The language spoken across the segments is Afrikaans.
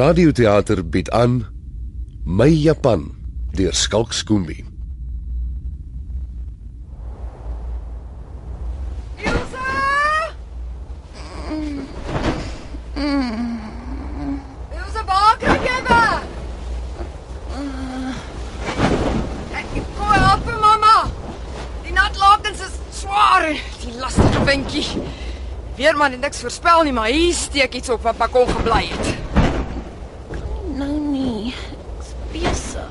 Radioteater bied aan My Japan deur Skalk Skoombie. Ilse! Ilse, waar kry jy weg? Ek kom help vir mamma. Die natlakens is swaar die lastige windjie. Weerman het niks voorspel nie, maar hier steek iets op wat Pakon gebly het. Nou nie. Ek's besig.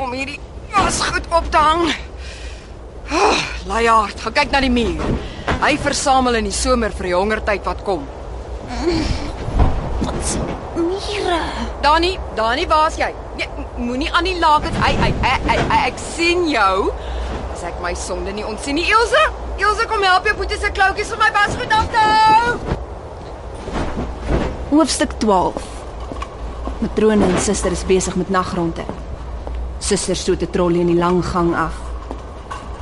om hierdie was goed op te hang. Oh, Laaiaard, gaan kyk na die muur. Hy versamel in die somer vir die hongertyd wat kom. Wat se mure? Dani, Dani, waar's jy? Jy moenie aan die lakens. Ai ai ai ai, ek sien jou. As ek my sonde nie ontsien nie. Ilse, Ilse kom help jou boetie se kloutjies vir my wasgoed af te hou. Hoofstuk 12. Matrone en suster is besig met nagronde. Suster stoot 'n trollie in die lang gang af.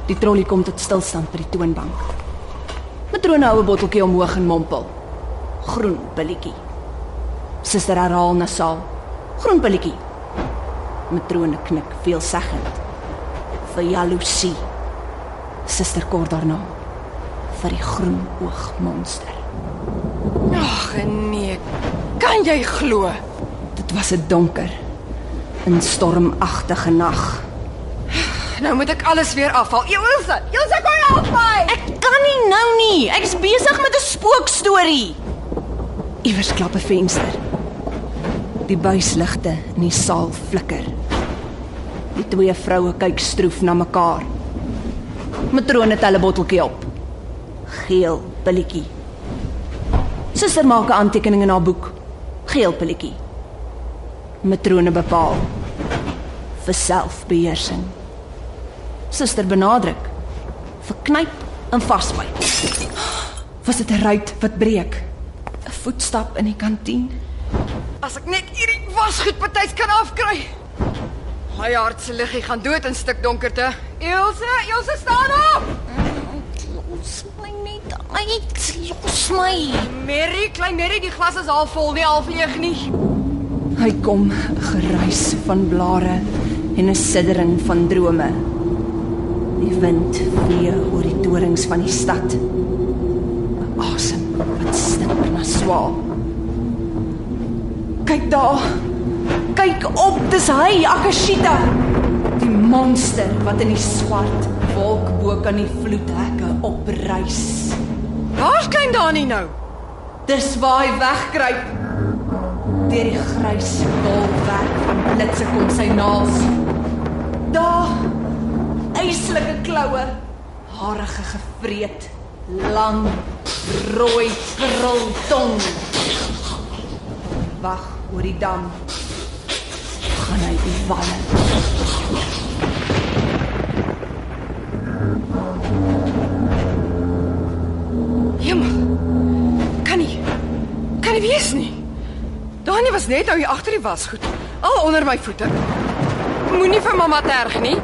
Die trollie kom tot stilstand by die toonbank. Matrone hou 'n botteltjie omhoog en mompel. Groen billetjie. Suster herhaal nasaal. Groen billetjie. Matrone knik veelzeggend. Vir jaloesie. Suster kort daarna vir die groen oog monster. Ag nee. Kan jy glo? Dit was 'n donker, 'n stormagtige nag. Nou moet ek alles weer afhaal. Ilse, Ilse kom help my. Ek kan nie nou nie. Ek's besig met 'n spookstorie. Iewers klap 'n venster. Die buisligte in die saal flikker. Die twee vroue kyk stroef na mekaar. Matrone tel 'n botteltjie op. Geel pilletjie. Suster maak 'n aantekening in haar boek. Geel pilletjie. Matrone bepaal vir selfbeheersing. Suster benadruk verknyp en vasbyt. Was dit 'n ruit wat breek? 'n Voetstap in die kantien. As ek net hierdie wasgoed partytjie kan afkry. My hart se liggie gaan dood in stik donkerte. Ilse, Ilse staan op. Los my net uit. Los my. Mary, klein Mary, die glas is half vol, nie half leeg nie. Hy kom, geruis van blare en 'n siddering van drome. Die wind vee oor die torings van die stad. 'n Asem wat stink na swaal. Kyk daar. Kyk op, dis hy, Akashita. Die monster wat in die swart wolk bo kan die vloedhekke opreis. Waar's klein Dani nou? Dis waar hy wegkruip. Deur die grys bolwerk van blitse kom sy naels. Daar eislike kloue, harige gevreet, lang, rooi krul tong. Wag oor die dam. Gaan hy die walle. Hemel. Kan nie. Kan nie wees nie. Dani was net nou hier agter die wasgoed. Al onder my voete. Moenie vir mamma terg nie.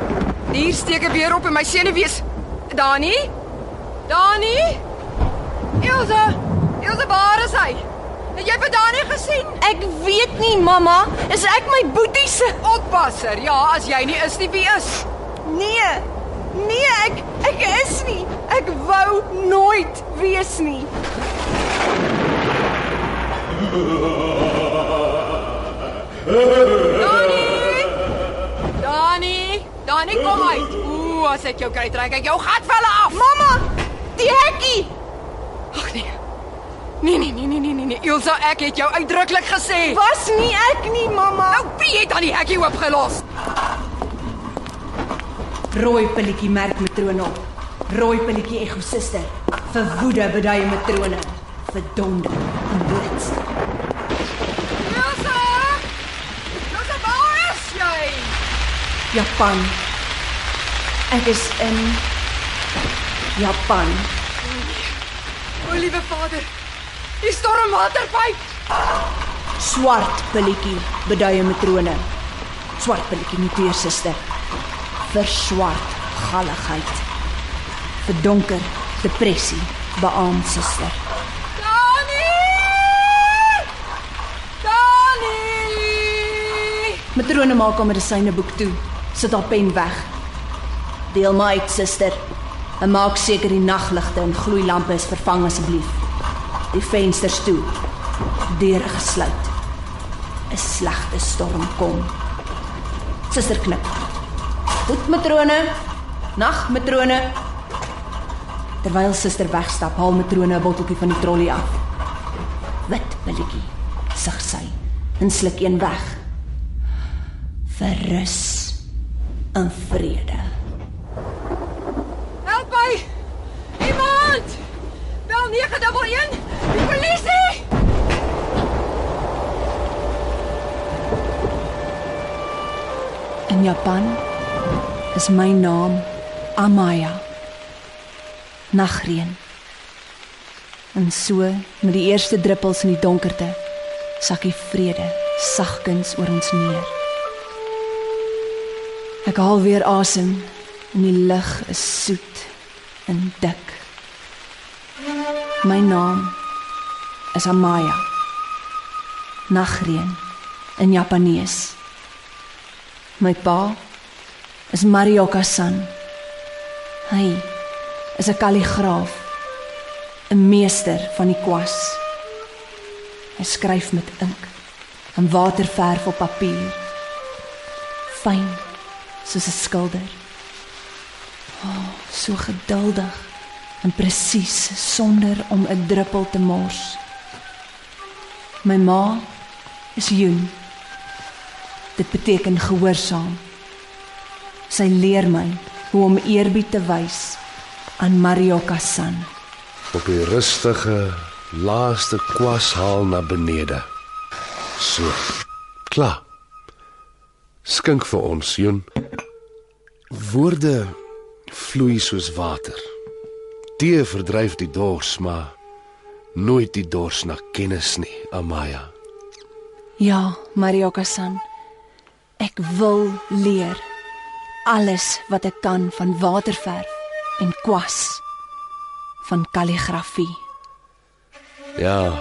Hier steek ek weer op in my senuwees. Dani? Dani? Ilse, Ilse, waar is hy? Het jy vir Dani gesien? Ek weet nie, mamma, is ek my boetie se Oppasser. Ja, as jy nie is nie, wie is? Nee. Nee, ek ek is nie. Ek wou nooit wees nie. Dani! Dani! Dani, kom uit. Ooh, as ek jou kry, trek ek jou gat velle af. Mamma, die hekkie. Ag nee. Nee nee nee nee nee nee nee. Ilse, ek het jou uitdruklik gesê. Was nie ek nie, mamma. Nou wie het dan die hekkie oopgelos? Rooi pilletjie merk matrone op. Rooi pilletjie ego suster. Vir woede beduie matrone. Vir donder en blits. Japan. Ek is in Japan. O, liewe Vader. Die stormwater pyp. Swart pilletjie beduie matrone. Swart pilletjie nie teer suster. Vir swart galligheid. Vir donker depressie beaam suster. Dani! Dani! Matrone maak hom medisyne boek toe. Sit haar pen weg. Deel my uit, suster. En maak seker die nagligte en gloeilampe is vervang asseblief. Die vensters toe. Deure gesluit. 'n Slegte storm kom. Suster knip. Goed matrone. Nag matrone. Terwyl suster wegstap, haal matrone 'n botteltjie van die trolly af. Wit billetjie, sug sy en sluk een weg. Verrus in vrede. Help my! Iemand! Bel 911! Die polisie! In Japan is my naam Amaya. Nagreën. En so met die eerste druppels in die donkerte sak die vrede sagkens oor ons neer. Ek haal weer asem en die lug is soet en dik. My naam is Amaya. Nagreën in Japanees. My pa is Marioka-san. Hy is 'n kalligraaf, 'n meester van die kwas. Hy skryf met ink en waterverf op papier. Fyn soos 'n skilder. O, oh, so geduldig en presies sonder om 'n druppel te mors. My ma is Jun. Dit beteken gehoorsaam. Sy leer my hoe om eerbied te wys aan Marioka-san. Op die rustige laaste kwas haal na benede. So. Klaar. Skink vir ons, Joen. Woorde vloei soos water. Tee verdryf die dors, maar nooit die dors na kennis nie, Amaya. Ja, Marioka-san. Ek wil leer alles wat ek kan van waterverf en kwas van kalligrafie. Ja.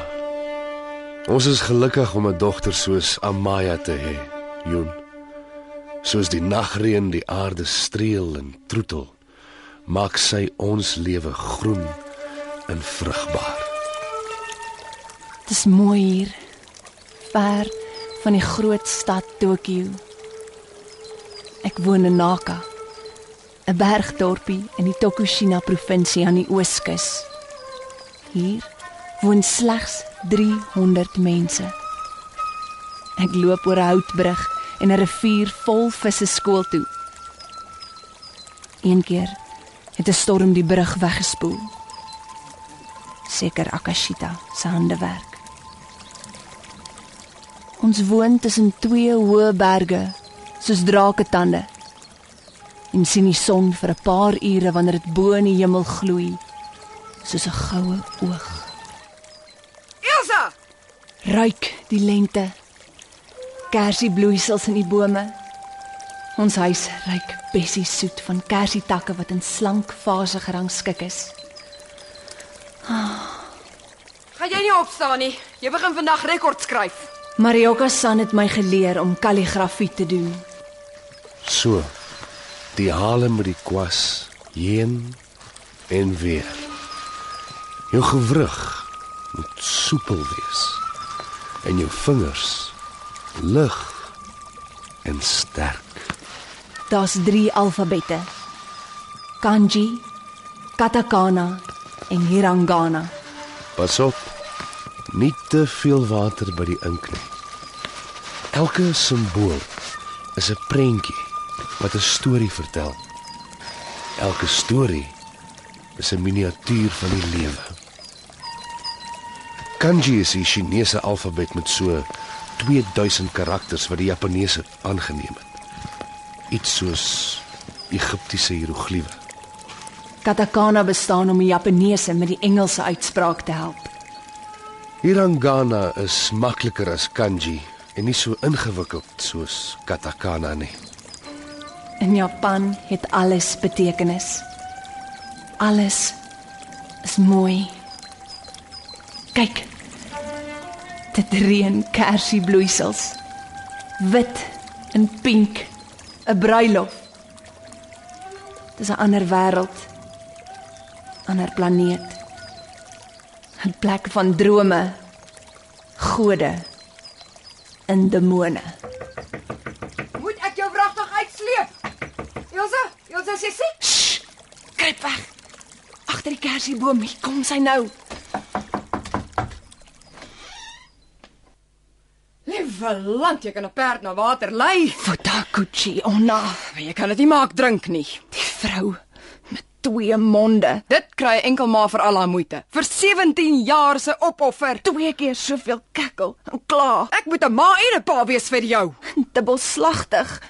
Ons is gelukkig om 'n dogter soos Amaya te hê, Joen. Soos die nagreën die aarde streel en troetel, maak sy ons lewe groen en vrugbaar. Dis mooi hier. Ver van die groot stad Tokio. Ek woon in Naka, 'n bergdorpie in die Tokushima provinsie aan die ooskus. Hier woon slegs 300 mense. Ek loop oor 'n houtbrug en 'n rivier vol visse skool toe. Een keer het 'n storm die brug weggespoel. Seker Akashita se handewerk. Ons woon tussen twee hoë berge, soos draketande. En sien die son vir 'n paar ure wanneer dit bo in die hemel gloei, soos 'n goue oog. Elsa! Ruik die lente. Kersiebloeisels in die bome. Ons huis ruik bessie soet van kersietakke wat in slank vase gerangskik is. Gaan jy nie opstaan nie? Jy begin vandag rekord skryf. Marioka San het my geleer om kalligrafie te doen. So. Die hale met die kwas heen en weer. Jou gewrig moet soepel wees en jou vingers lig en sterk. Daar's 3 alfabette. Kanji, katakana en hiragana. Pas op. Nie te veel water by die ink nie. Elke simbool is 'n prentjie wat 'n storie vertel. Elke storie is 'n miniatuur van die lewe. Kanji is die Chinese alfabet met so 2000 karakters wat die Japaneese aangeneem het. Iets soos Egiptiese hieroglife. Katakana bestaan om die Japaneese met die Engelse uitspraak te help. Hiragana is makliker as kanji en nie so ingewikkeld soos katakana nie. In Japan het alles betekenis. Alles is mooi. Kyk. Dit reën kersiebloeisels. Wit In pink. 'n Bruilof. Dis 'n ander wêreld. Ander planeet. 'n Plek van drome. Gode. En demone. Moet ek jou wragtig uitsleep? Elsa, Elsa, siek? Shh, kruip weg. Agter die kersieboom, hier kom sy nou. Liewe land, jy kan 'n perd na water lei. Futakuchi, onna, Maar jy kan dit nie maak drink nie. die vrou met twee monde. Dit kry enkel maar vir al haar moeite. Vir 17 jaar se opoffer. Twee keer soveel kekkel en kla. Ek moet 'n ma en 'n pa wees vir jou. Dubbelslagtig.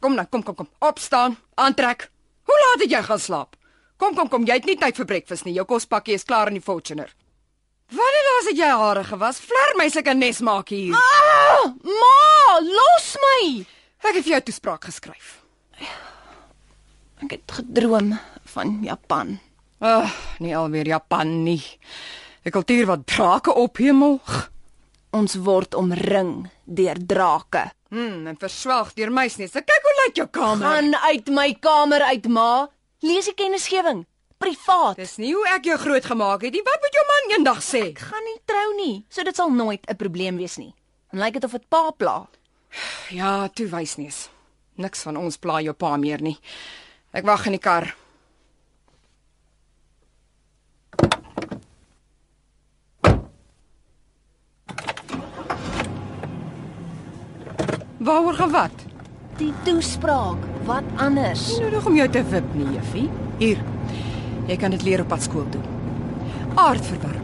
Kom nou, kom kom kom. Opstaan, aantrek. Hoe laat het jy gaan slaap? Kom kom kom, jy het nie tyd vir breakfast nie. Jou kospakkie is klaar in die Fortuner. Wanneer laas het jy hare gewas? Vler my sulke nes maak hier. Ah, ma, los my. Ek het vir jou toespraak geskryf. Ek het gedroom van Japan. Ag, nie alweer Japan nie. 'n Kultuur wat drake ophemel. Ons word omring deur drake. Hm, en verswelg deur muisnesse. Kyk hoe lyk jou kamer. Gaan uit my kamer uit, ma. Lees die kennisgewing. Privaat. Dis nie hoe ek jou grootgemaak het nie. Wat moet jou man eendag sê? Ek gaan nie trou nie, so dit sal nooit 'n probleem wees nie. En lyk dit of dit pa pla. Ja, toe wysneus. Niks van ons pla jou pa meer nie. Ek wag in die kar. Waaroor gaan wat? Die toespraak, wat anders? Nie nodig om jou te wip nie, juffie. Hier. Jy kan dit leer op pad skool toe. Aardverwarming.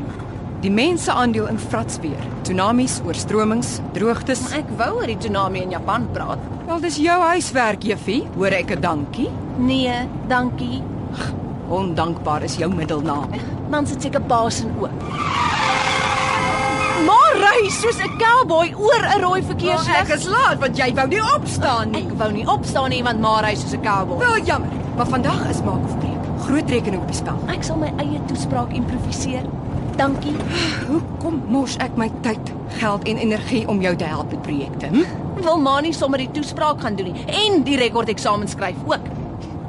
Die mense aandeel in vratsweer, tsunamies, oorstromings, droogtes. Ek wou oor die tsunami in Japan praat. Wel, dis jou huiswerk, juffie. Hoor ek 'n dankie? Nee, dankie. Ondankbaar is jou middelnaam. Man sit seker baas en oop. Maar ry soos 'n cowboy oor 'n rooi verkeerslig. is laat want jy wou nie opstaan Ek wou nie opstaan nie want maar hy soos 'n cowboy. Wel jammer, maar vandag is maak of breek. Groot rekening op die spel. Ek sal my eie toespraak improviseer. Dankie. Hoekom mors ek my tyd, geld en energie om jou te help met projekte? Hm? Wil maar nie sommer die toespraak gaan doen nie en die rekordeksamen skryf ook.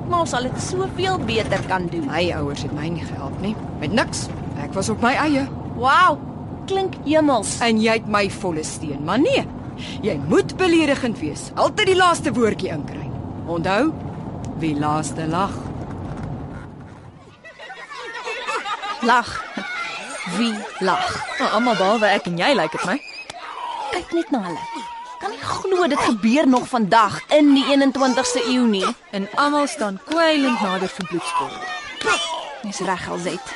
Maar sal dit soveel beter kan doen. My ouers het my nie gehelp nie. Met niks. Ek was op my eie. Wow, klink hemels. En jy het my volle steun, maar nee. Jy moet beledigend wees. Altyd die laaste woordjie inkry. Onthou, wie laaste lag. Lag. Wie lag? Nou, almal behalwe ek en jy lyk dit my. Kyk net na hulle. Kan nie glo dit gebeur nog vandag in die 21ste eeu nie. En almal staan kwylend nader vir bloedspor. Dis reg alzet.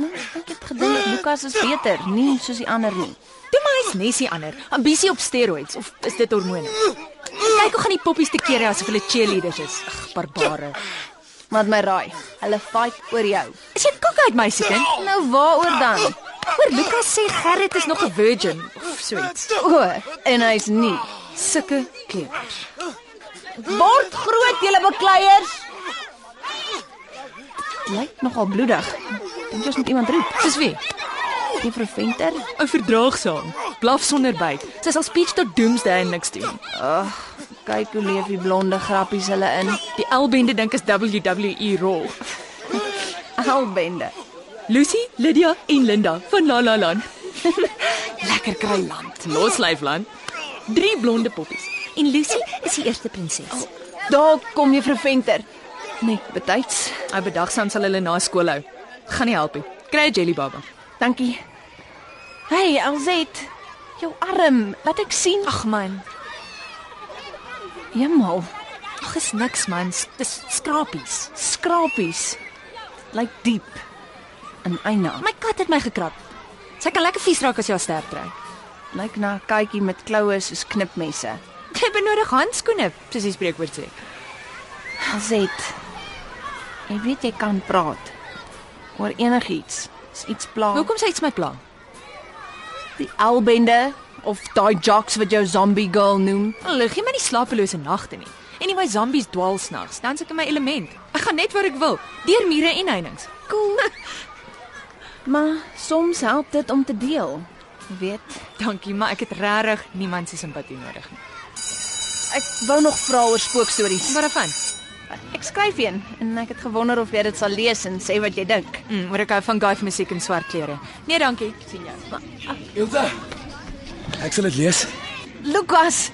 Nou, ek het gedink Lukas is beter, nie soos die ander nie. Toe maar hy's nesie ander. Ambisie op steroids of is dit hormone? Kyk hoe gaan die poppies te kere asof hulle cheerleaders is. Ag, barbare. Wat my raai, hulle fight oor jou. Is jy uit meisiekind? Nou waaroor dan? Oor Lukas sê Gerrit is nog 'n virgin of so iets. O, en hy's nie. Sulke kleuters. Word groot julle bekleiers. Lyk nogal bloedig. Dink jy ons moet iemand roep? Soos wie? Juffrou Venter? Ou verdraagsaam. Blaf sonder byt. Sy sal speech tot doomsday en niks doen. Kyk hoe leef die blonde grappies hulle in. Die L-bende dink is WWE Raw. Albende. Lucy, Lydia en Linda van La La Land. Lekker kry land. Loslyfland. Drie blonde poppies. En Lucy is die eerste prinses. Daar kom juffrou Venter. Nee, betyds. Ou bedagsaam sal hulle na skool hou. Gaan nie help nie. Kry 'n jelly baba. Dankie. Hey, Alzet. Jou arm, laat ek sien. Ag man, Hemel, ag is niks man. Dis skrapies. skrapies. Lyk diep. In eina. My kat het my gekrap. Sy kan lekker vies raak as jy haar sterk trek. Lyk na 'n katjie met kloue soos knipmesse. Jy benodig handskoene, soos die spreekwoord sê. Alzet. Jy weet jy kan praat oor enigiets. Is iets pla. Hoekom sê iets my pla? die albende of daai jocks wat jou zombie girl noem? Hulle gee my nie slapelose nagte nie. En nie my zombies dwaal snags, dan se ek in my element. Ek gaan net waar ek wil, deur mure en heininge. Cool. maar soms help dit om te deel. Jy weet, Dankie, maar ek het regtig niemand se simpatie nodig nie. Ek wou nog vra oor spookstories. Waarvan? Ek skryf een en ek het gewonder of jy dit sal lees en sê wat jy dink. Mm, maar ek hou van gaaf musiek en swart klere. Nee, dankie. sien jou. Ilse. Ek sal dit lees. Lukas,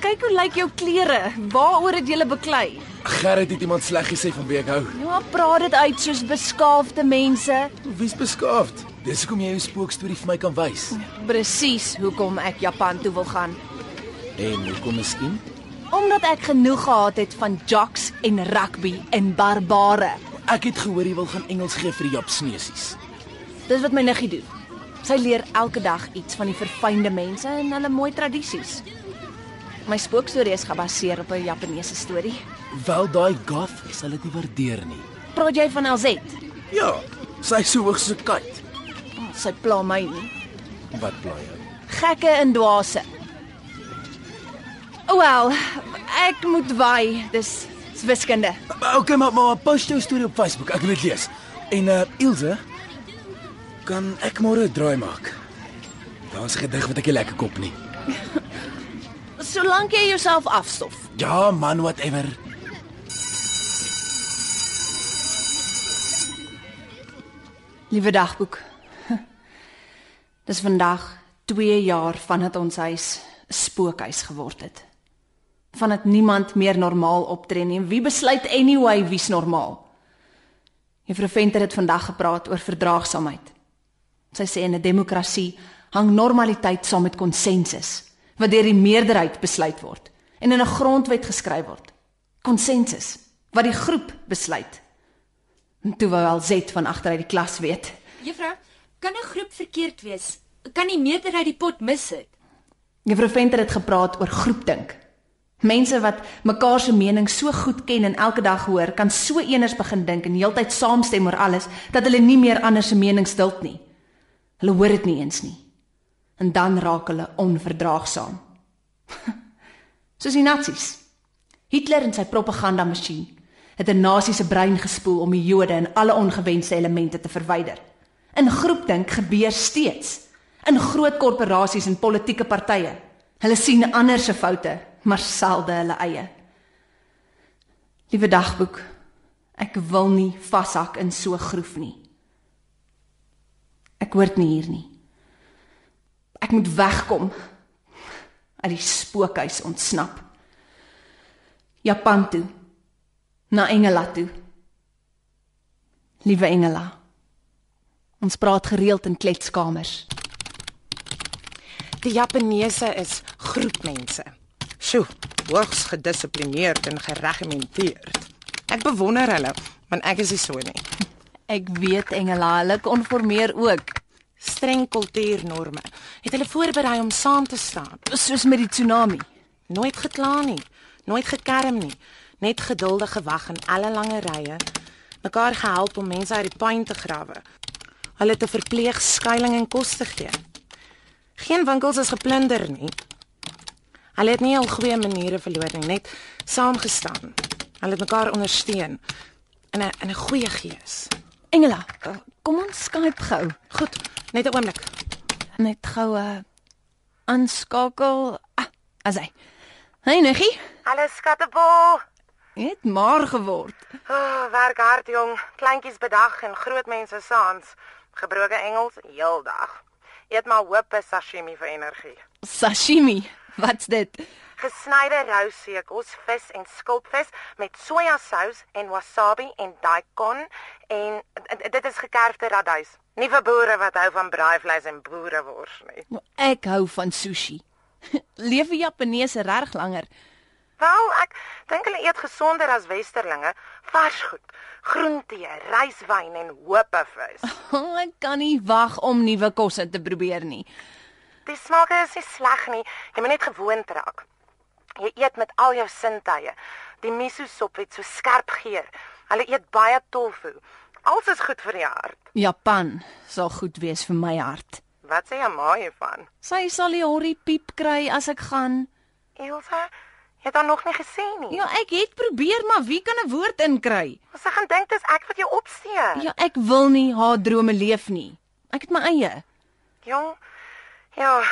kyk hoe lyk jou klere. Waaroor het jy beklei? Gerrit het iemand sleg gesê van wie ek hou. Ja, praat dit uit soos beskaafde mense. Wie's beskaafd? Dis hoekom jy jou spookstorie vir my kan wys. Presies hoekom ek Japan toe wil gaan. En hoekom miskien? Omdat ek genoeg gehad het van jocks en rugby en barbare. Ek het gehoor jy wil gaan Engels gee vir die Japsnesies. Dis wat my niggie doen. Sy leer elke dag iets van die verfynde mense en hulle mooi tradisies. My spookstorie is gebaseer op 'n Japaneese storie. Wel daai goth sal dit nie waardeer nie. Praat jy van LZ? Ja, sy is so hoog so kite. Sy pla my nie. Wat pla jy? Gekke en dwaase. Wel, ek moet waai. Dis dis wiskunde. Okay, maar maar post jou storie op Facebook. Ek wil dit lees. En uh Ilse, kan ek môre 'n draai maak? Daar's 'n gedig wat ek nie lekker kop nie. Solank jy jouself afstof. Ja, man, whatever. Liewe dagboek. Dis vandag 2 jaar vandat ons huis 'n spookhuis geword het. Vandat niemand meer normaal optree nie. En Wie besluit anyway wie's normaal? Juffrou Venter het vandag gepraat oor verdraagsaamheid. Sy sê in 'n demokrasie hang normaliteit saam met konsensus wat deur die meerderheid besluit word en in 'n grondwet geskryf word. Konsensus wat die groep besluit. En toe wou al Z van agteruit die klas weet. Juffrou, kan 'n groep verkeerd wees? Kan die meerderheid die pot missit? Juffrou Venter het gepraat oor groepdink. Mense wat mekaar se mening so goed ken en elke dag hoor, kan so eenders begin dink en heeltyd saamstem oor alles dat hulle nie meer ander se mening stilt nie. Hulle hoor dit nie eens nie. En dan raak hulle onverdraagsaam. Soos die Nazis. Hitler en sy propaganda masjien het 'n nasie se brein gespoel om die Jode en alle ongewenste elemente te verwyder. In groepdink gebeur steeds in groot korporasies en politieke partye. Hulle sien ander se foute, maar selde hulle eie. Liewe dagboek, ek wil nie vashak in so groef nie. Ek hoort nie hier nie. Ek moet wegkom uit die spookhuis ontsnap. Japan toe. Na Engela toe. Liewe Engela. Ons praat gereeld in kletskamers. Die Japaneese is groepmense. Sjoe, hoogs gedissiplineerd en geregimenteerd. Ek bewonder hulle, want ek is nie so nie. Ek weet Engela, hulle konformeer ook, Streng kultuurnorme het hulle voorberei om saam te staan. soos met die tsunami. Nooit gekla nie, nooit gekerm nie, net geduldig gewag in alle lange rye, mekaar gehelp om mense uit die puin te grawe. Hulle te verpleeg, skuilings en kos te gee. Geen winkels is geplunder nie. Hulle het nie al goeie maniere verloor nie, net saamgestaan. Hulle het mekaar ondersteun in 'n in 'n goeie gees. Engela, kom ons Skype gou. Goed, net 'n oomblik. Net gou 'n uh, aanskakel. Ah, as hy. Hey Niggie, Hallo skattebol. het maar geword. Oh, werk hard jong. Kleintjies bedag en groot mense saans. Gebroke Engels heeldag. Eet maar hoop sashimi vir energie. Sashimi. Wat's dit? Gesnyde rou seekos, vis en skulpvis met sojasous en wasabi en daikon en dit is gekerfde radduis. Nie vir boere wat hou van braaivleis en boerewors nie. Nou, Ek hou van sushi. Leef die Japaneese reg langer. Wel, ek dink hulle eet gesonder as westerlinge. Varsgoed, groentee, ryswyn en hopevis. Oh, ek kan nie wag om nuwe kosse te probeer nie. Die smake is nie sleg nie. Jy moet net gewoond raak. Jy eet met al jou sintuie. Die miso sop het so skerp geur. Hulle eet baie tofu. Alles is goed vir die hart. Japan sal goed wees vir my hart. Wat sê jy maar hiervan? Sy sal die horrie piep kry as ek gaan. Elsa, jy het haar nog nie gesien nie. Ja, ek het probeer, maar wie kan 'n woord inkry? Ons gaan dink dis ek wat jou opsteek. Ja, ek wil nie haar drome leef nie. Ek het my eie. Jong. Ja,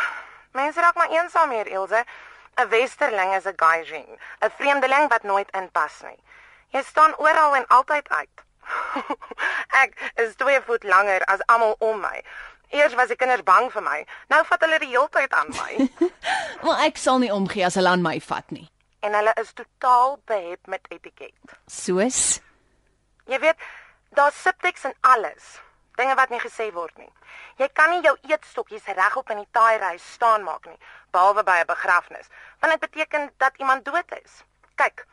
mense raak maar eensaam hier, Elsa. 'n Westerling is 'n gaijin, 'n vreemdeling wat nooit inpas nie. Jy staan oral en altyd uit. ek is 2 voet langer as almal om my. Eers was die kinders bang vir my, nou vat hulle die hele tyd aan my. Maar ek sal nie omgee as hulle aan my vat nie. en hulle is totaal behep met etiket. Soos Jy weet, daar's subtext in alles. Dinge wat nie gesê word nie. Jy kan nie jou eetstokkies regop in die taairy staan maak nie, behalwe by 'n begrafnis, want dit beteken dat iemand dood is. Kyk,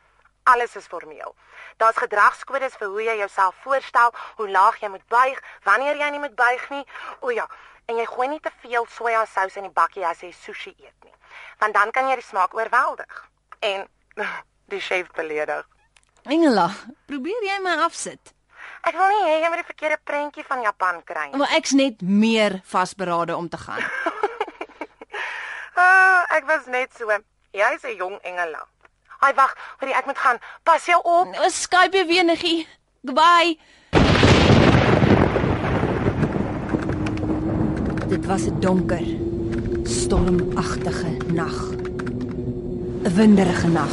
alles is formeel. Daar's gedragskodes vir hoe jy jouself voorstel, hoe laag jy moet buig, wanneer jy nie moet buig nie. O ja, en jy gooi nie te veel sojasous in die bakkie as jy sushi eet nie, want dan kan jy die smaak oorweldig. En die chef beledig. Engela, probeer jy my afsit? Ek wil nie hê jy moet die verkeerde prentjie van Japan kry nie. Maar ek's net meer vasberade om te gaan. Ah, ek was net so. Jy's 'n jong engela. Ai wag, hoorie ek moet gaan. Pas jou op. Nou Skype weer enetjie. Goodbye. Dit was 'n donker, stormagtige nag. 'n Winderige nag.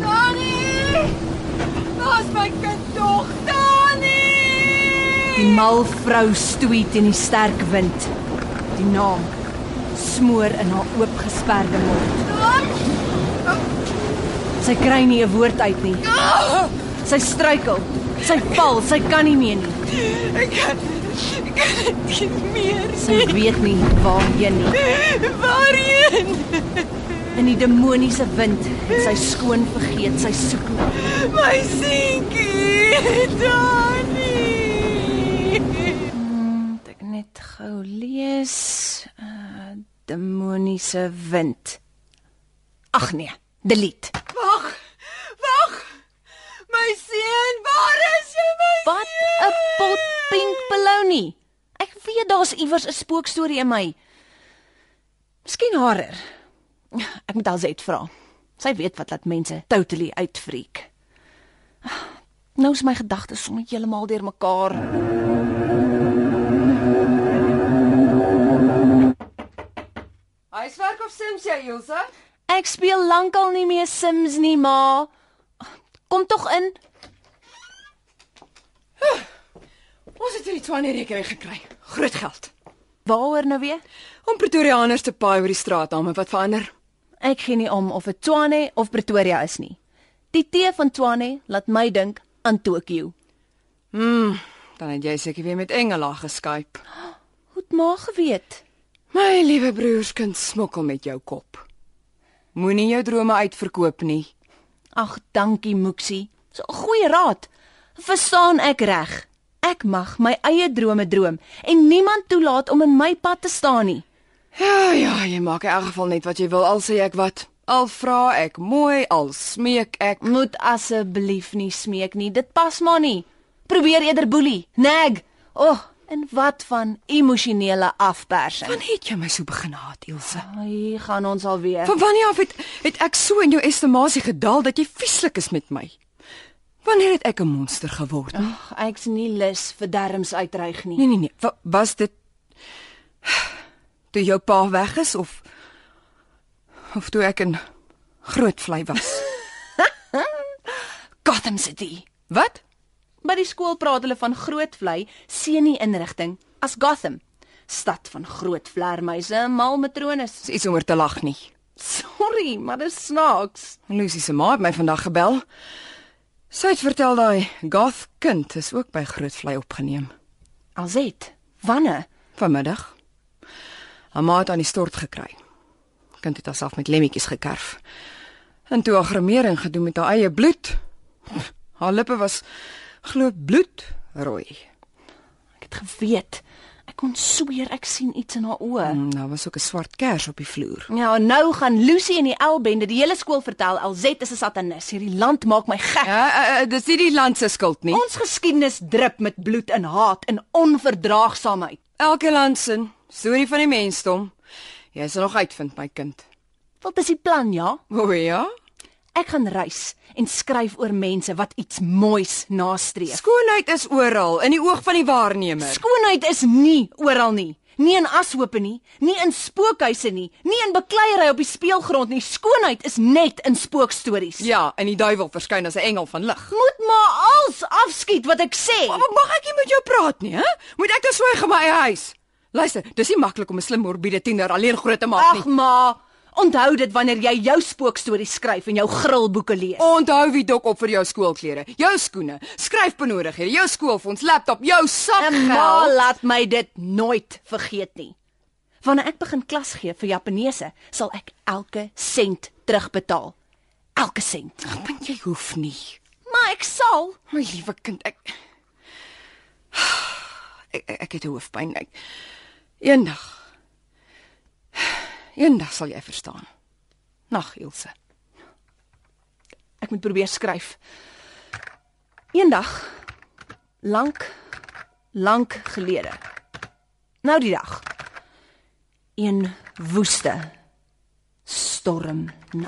Dani! Waar's my kind tog? Die mal vrou stoei teen die sterk wind. Die naam smoor in haar oopgesperde mond. Sy kry nie 'n woord uit nie. Sy struikel. Sy val, sy kan nie meer nie. Ek kan ek kan nie meer. Sy weet nie waarheen nie. Waarheen? In die demoniese wind sy skoon vergeet sy soek na. My seentjie. Dani! Gou lees. Uh demoniese wind. Ag nee, delete. Wag. Wag. My seun, waar is jy my? Wat 'n pot pink belounie. Ek weet daar's iewers 'n spookstorie in my. Miskien harer. Ek moet Alzet vra. Sy weet wat laat mense totally uitfreak. Nou is my gedagtes sommer heeltemal deurmekaar. Huiswerk of Sims jy, Ilse? Ek speel lankal nie meer Sims nie, ma. Kom tog in. Ons het hierdie 20 rekening gekry. Groot geld. Waaroor nou weer? Om Pretoriaaners te paai oor die straatname wat verander. Ek gee nie om of dit Tshwane of Pretoria is nie. Die T van Tshwane laat my dink aan Tokio. Dan het jy seker weer met Engela geskyp. Hoe het ma geweet? My liewe broerskind smokkel met jou kop. Moenie jou drome uitverkoop nie. Ag, dankie Moeksie. So 'n goeie raad. Verstaan ek reg? Ek mag my eie drome droom en niemand toelaat om in my pad te staan nie. Ja, ja, jy maak in elk geval net wat jy wil al sê ek wat. Al vra ek mooi, al smeek ek. Moet asseblief nie smeek nie. Dit pas maar nie. Probeer eerder boelie, nag. O, oh, en wat van emosionele afpersing? Wanneer het jy my so begin haat, Ilse? Ai, gaan ons alweer. Van wanneer af het, het ek so in jou estimasie gedaal dat jy vieslik is met my? Wanneer het ek 'n monster geword? Ag, ek's nie lus vir derms uitreig nie. Nee nee nee, Wa was dit toe jou pa weg is of of toe ek 'n groot vlei was? Gotham City. Wat? By die skool praat hulle van Grootvlei seunie inrigting as Gotham, stad van groot vlermuise en mal matrones. Dis iets om oor te lag nie. Sorry, maar dis snaaks. Lucy se ma het my vandag gebel. Sy het vertel daai goth kind is ook by Grootvlei opgeneem Alzet, wanneer? vanmiddag. Haar ma het aan die stort gekry. Kind het haarself met lemmetjies gekerf. En toe haar gremering gedoen met haar eie bloed. Haar lippe was glo bloed rooi. Ek het geweet. Ek kon sweer ek sien iets in haar oë. En daar was ook 'n swart kers op die vloer. Ja, nou gaan Lucy en die L-bende die hele skool vertel Alzet is 'n satanis. Hierdie land maak my gek. Ja, uh, uh, dis nie die land se skuld nie. Ons geskiedenis drup met bloed en haat en onverdraagsaamheid. Elke land se storie van die mensdom. Jy sal nog uitvind, my kind. Wat is die plan, ja? O ja. Ek gaan reis en skryf oor mense wat iets moois nastreef. Skoonheid is oral in die oog van die waarnemer. Skoonheid is nie oral nie. Nie in ashope nie, nie in spookhuise nie, nie in bekleierery op die speelgrond nie. Skoonheid is net in spookstories. Ja, en die duiwel verskyn as 'n engel van lig. Moet maar als afskiet wat ek sê. Maar mag ek nie met jou praat nie, hè? Moet ek dan swyg in my eie huis? Luister, dis nie maklik om 'n slim morbiede tiener alleen groot te maak Ag nie. Onthou dit wanneer jy jou spookstories skryf en jou grillboeke lees. Onthou wie dok op vir jou skoolklere, jou skoene, skryfbenodighede, jou skoolfonds, laptop, jou En ma sakgeld. laat my dit nooit vergeet nie. Wanneer ek begin klas gee vir Japaneese, sal ek elke sent terugbetaal. Elke sent. Want jy hoef nie. Maar ek sal. My liewe kind, ek ek, ek, ek het hoofpyn. Ek eendag eendag sal jy verstaan. Nag, Ilse. Ek moet probeer skryf. Eendag lank lank gelede. Nou die dag. Een woeste storm. Nee,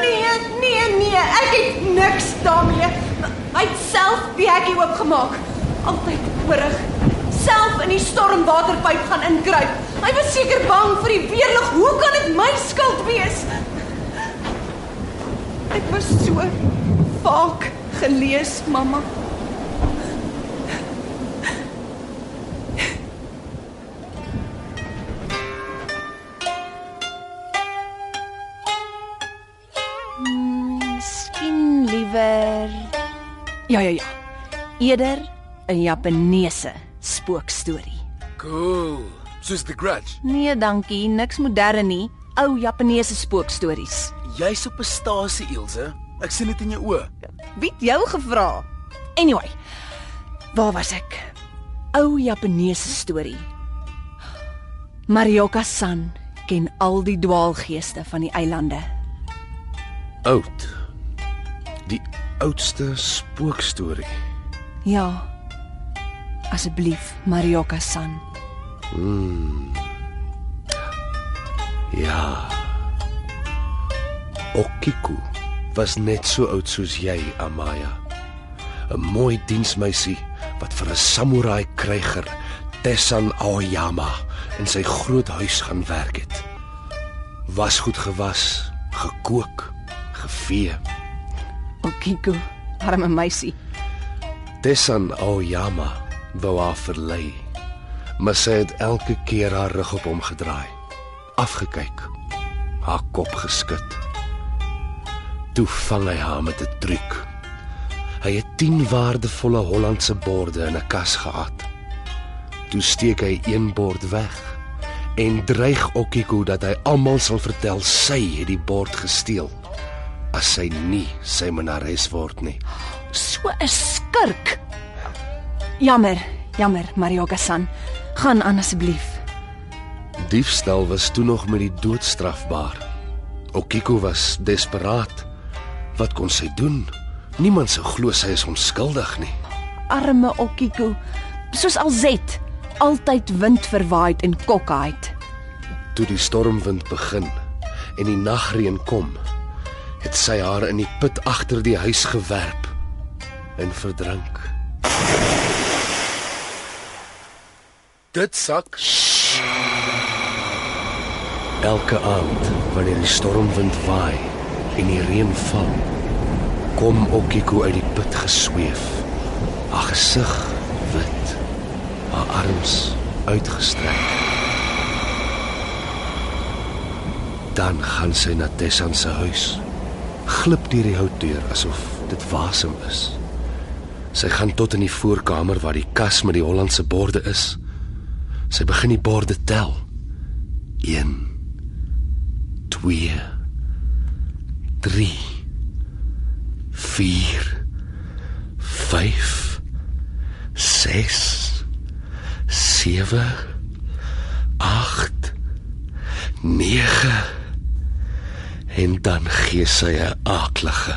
nee, nee, nee, ek het niks daarmee. Self die hekkie oopgemaak. Altyd hoorig. Self in die stormwaterpyp gaan inkruip. Hy was seker bang vir die weerlig. Hoe kan dit my skuld wees? Ek was so vaak gelees, mamma. Ja ja ja. Eerder 'n Japaneese spookstorie. Cool. Soos The Grudge. Nee, dankie, niks modern nie. Ou Japaneese spookstories. Jy's op 'n stasie, Ilse. Ek sien dit in jou oë. Wie het jou gevra? Anyway, waar was ek? Ou Japaneese storie. Marioka-san ken al die dwaalgeeste van die eilande. Oud. Die oudste spookstorie. Ja. Asseblief, Marioka-san. Ja. Okiku was net so oud soos jy, Amaya. 'n Mooi diensmeisie wat vir 'n samurai kryger, Tessan Aoyama, in sy groot huis gaan werk het. Was goed gewas, gekook, gevee. Okiko, arme meisie. Tessan Aoyama wou haar verlei, maar sy het elke keer haar rug op hom gedraai, afgekyk, haar kop geskud. Toe vang hy haar met 'n truc. Hy het 10 waardevolle Hollandse borde in 'n kas gehad. Toe steek hy een bord weg en dreig Okiko dat hy almal sal vertel sy het die bord gesteel as sy nie sy menares word nie. So 'n skurk. Jammer, jammer, Marioka-san. Gaan aan asseblief. Diefstal was toe nog met die dood strafbaar. Okiko was desperaat. Wat kon sy doen? Niemand sou glo sy is onskuldig nie. Arme Okiko, soos alzet, altyd wind verwaaid en kokkheid. Toe die stormwind begin en die nagreën kom, het sy haar in die put agter die huis gewerp en verdrink. Dit sak. Elke aand wanneer die stormwind waai en die reën val, kom Okiko uit die put gesweef. Haar gesig wit, haar arms uitgestrek. Dan gaan sy na Tessan se huis. Glip deur die houtdeur asof dit wasem is. Sy gaan tot in die voorkamer waar die kas met die Hollandse borde is. Sy begin die borde tel. 1 2 3 4 5 6 7 8 9 en dan gee sy 'n aaklige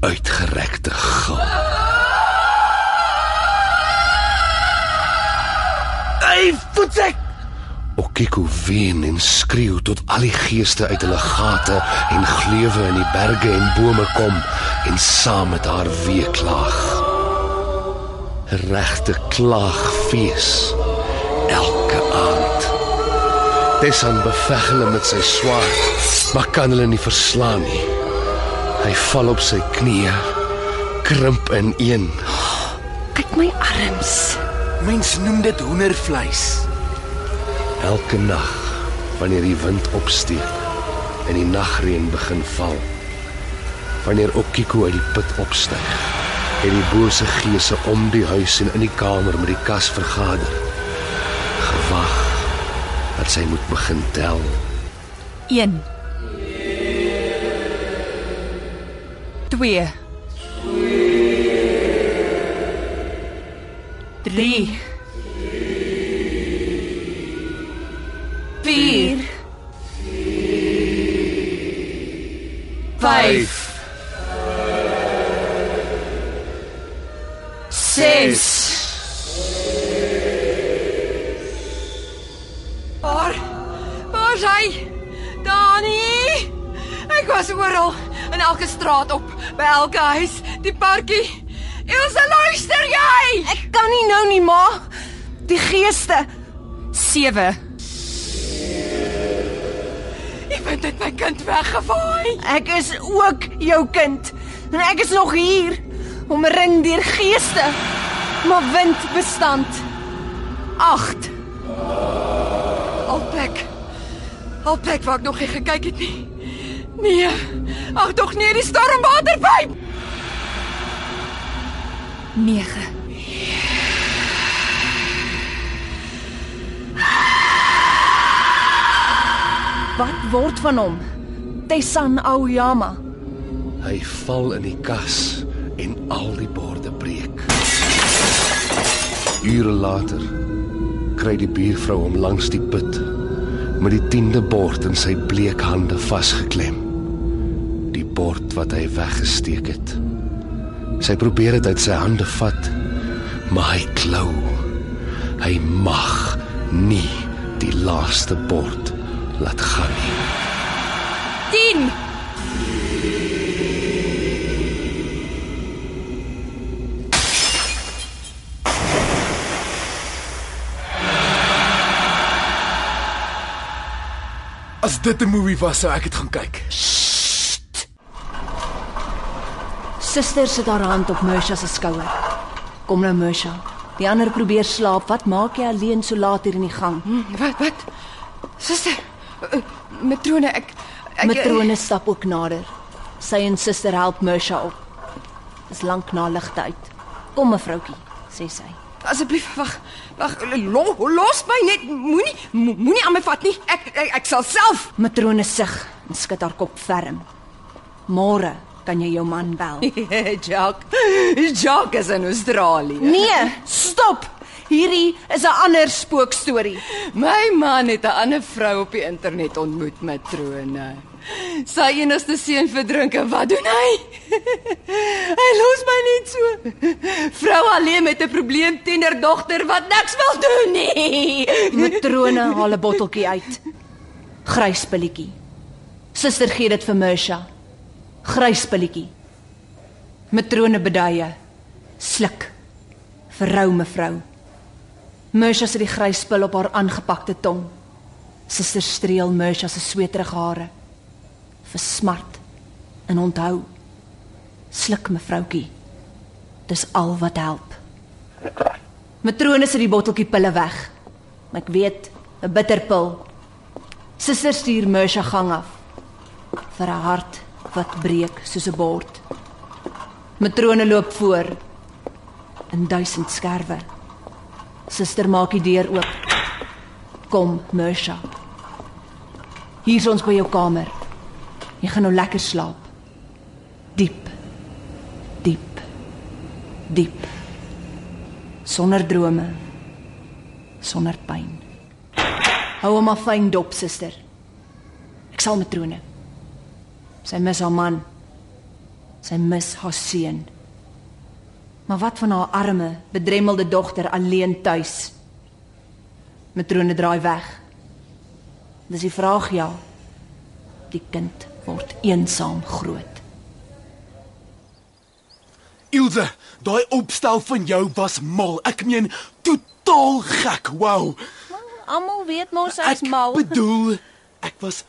uitgerekte gil. Hey, voetsek! Okiko ween en skreeu tot al die geeste uit hulle gate en gleuwe in die berge en bome kom en saam met haar weeklaag. 'n Regte klaagfees aand. Tessan beveg hulle met sy swaard, maar kan hulle nie verslaan nie. Hy val op sy knieë, krimp in een. Kyk my arms. Mens noem dit hoendervleis. Elke nag wanneer die wind opsteek en die nagreën begin val. Wanneer Okiko uit die put opstyg, het die bose geese om die huis en in die kamer met die kas vergader. Dat sy moet begin tel. 1 2 3 4 5 6 Dani! Ek was oral, in elke straat op, by elke huis, die parkie. Elsa, luister jy? Ek kan nie nou nie, ma. Die geeste. 7 Ek vind dit my kind weggevaai. Ek is ook jou kind. En ek is nog hier, omring deur geeste. Maar wind bestand. 8 Al plek. Al plek waar ek nog nie gekyk het nie. Nee. Ag tog nee, die stormwaterpyp. 9 Wat word van hom? Tessan Aoyama. Hy val in die kas en al die borde breek. Ure later kry die buurvrou hom langs die put met die 10de bord in sy bleek hande vasgeklem. Die bord wat hy weggesteek het. Sy probeer dit uit sy hande vat, maar hy klou. Hy mag nie die laaste bord laat gaan nie. 10 As dit 'n movie was, sou ek dit gaan kyk. Suster sit haar hand op Mersha se skouer. Kom nou Mersha. Die ander probeer slaap. Wat maak jy alleen so laat hier in die gang? Wat wat? Suster, uh, matrone, ek ek Matrone stap ook nader. Sy en suster help Mersha op. Dis lank na ligte uit. Kom mevroutjie, sê sy. Asseblief wag. Wag, lo, los my net. Moenie mo- moenie aan my vat nie. Ek ek, ek sal self. Matrone sug en skud haar kop ferm. Môre kan jy jou man bel. Jock. Jock is in Australië. Nee, stop. Hierdie is 'n ander spookstorie. My man het 'n ander vrou op die internet ontmoet, matrone. Sy enigste seun verdrink en wat doen hy? hy los my net so. Vrou alleen met 'n probleem tienerdogter wat niks wil doen nie. Matrone haal 'n botteltjie uit. Grys pilletjie. Suster gee dit vir Mersha. Grys pilletjie. Matrone beduie. Sluk. Verrou mevrou. Mersha sit die grys pil op haar aangepakte tong. Suster streel Mersha se sweterige hare. Versmart en onthou. Sluk mevroutjie. Dis al wat help. Matrone sit die botteltjie pille weg. Ek weet, 'n bitterpil. Suster stuur Mersha gang af vir 'n hart wat breek soos 'n bord. Matrone loop voor in duisend skerwe. Suster maak die deur oop. Kom, Mersha. Hier's ons by jou kamer. Jy gaan nou lekker slaap. Diep. Diep. Diep. Sonder drome. Sonder pyn. Hou hom af fyn dop, suster. Ek sal matrone. Sy mis haar man. Sy mis haar seun. Maar wat van haar arme, bedremmelde dogter alleen tuis? Matrone draai weg. Dis die vraag ja. Die kind word eensaam groot. Ilse, daai opstel van jou was mal. Ek meen totaal gek. Wow. Almal weet mos Ek bedoel, ek was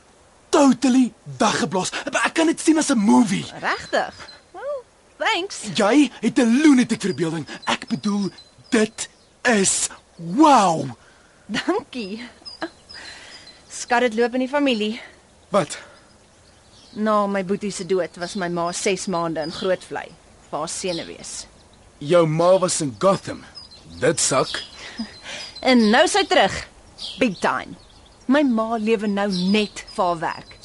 totally weggeblaas. Ek kan dit sien as 'n movie. Regtig? Well, thanks. Jy het 'n lunatic verbeelding. Ek bedoel, dit is wow. Dankie. Skat dit loop in die familie. Wat? Na my boetie se dood was my ma 6 maande in Grootvlei, vir haar senuwees. Jou ma was in Gotham. Dit sak. En nou sy terug. Big time. My ma lewe nou net vir haar werk.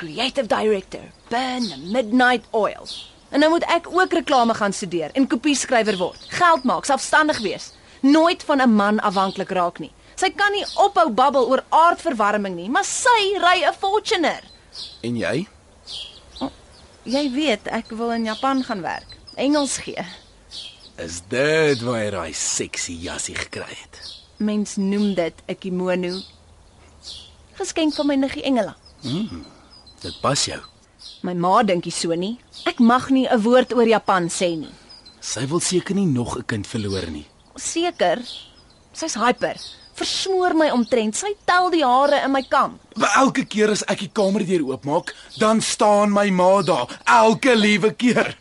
Creative director, Burn Midnight Oil. En nou moet ek ook reklame gaan studeer en kopieskrywer word. Geld maak, selfstandig wees. Nooit van 'n man afhanklik raak nie. Sy kan nie ophou babbel oor aardverwarming nie, maar sy ry 'n Fortuner. En jy? Jy weet, ek wil in Japan gaan werk. Engels gee. Is dit waar jy daai sexy jassie gekry het? Mens noem dit 'n kimono. Geskenk van my niggie Engela. Dit pas jou. My ma dink nie so nie. Ek mag nie 'n woord oor Japan sê nie. Sy wil seker nie nog 'n kind verloor nie. Seker. Sy's hyper. Versmoor my omtrent. Sy tel die hare in my kam. Maar elke keer as ek die kamerdeur oopmaak, dan staan my ma daar, elke liewe keer.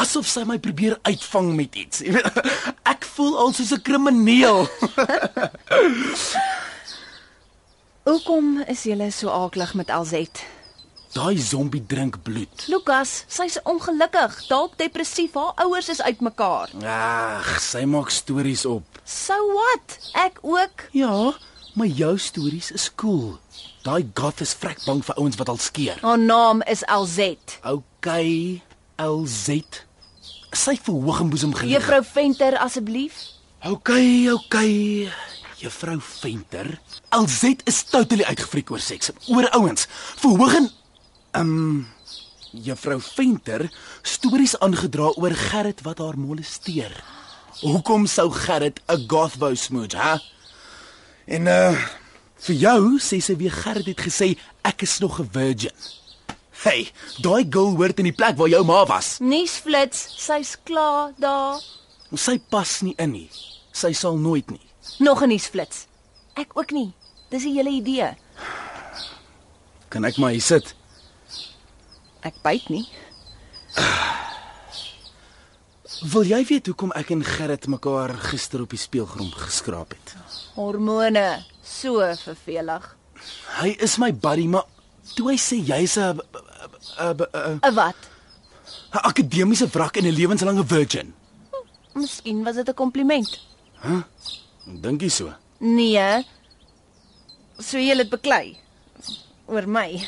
Asof sy my probeer uitvang met iets. Jy weet, Ek voel al soos 'n krimineel. Hoekom is jy so aaklig met Alzet? Daai zombie drink bloed. Lukas, sy's ongelukkig, dalk depressief. Haar ouers is uitmekaar. Ag, sy maak stories op. So what? Ek ook. Ja, maar jou stories is cool. Daai goth is vrek bang vir ouens wat al skeer. Haar naam is Alzet. Okay, LZ. Sy verhoog en boesem gelig. Juffrou Venter asseblief. Okay, okay. Juffrou Venter. LZ is totally uitgefriek oor seks, oor ouens. Verhoog en um Juffrou Venter stories aangedra oor Gerrit wat haar molesteer. Hoekom sou Gerrit 'n goth wou smooch, hè? En uh vir jou sê sy weer Gerrit het gesê ek is nog 'n virgin. Hey, daai girl hoort in die plek waar jou ma was. Nuusflits, sy's klaar daar. Sy pas nie in nie. Sy sal nooit nie. Nog 'n nuusflits. Ek ook nie. Dis die hele idee. Kan ek maar hier sit? Ek byt nie. Wil jy weet hoekom ek en Gerrit mekaar gister op die speelgrond geskraap het? Hormone, so vervelig. Hy is my buddy, maar toe hy sê jy's 'n 'n 'n Wat? 'n akademiese wrak en 'n lewenslange virgin. Miskien was dit 'n kompliment. Dink jy so? Nee. So jy het beklei oor my.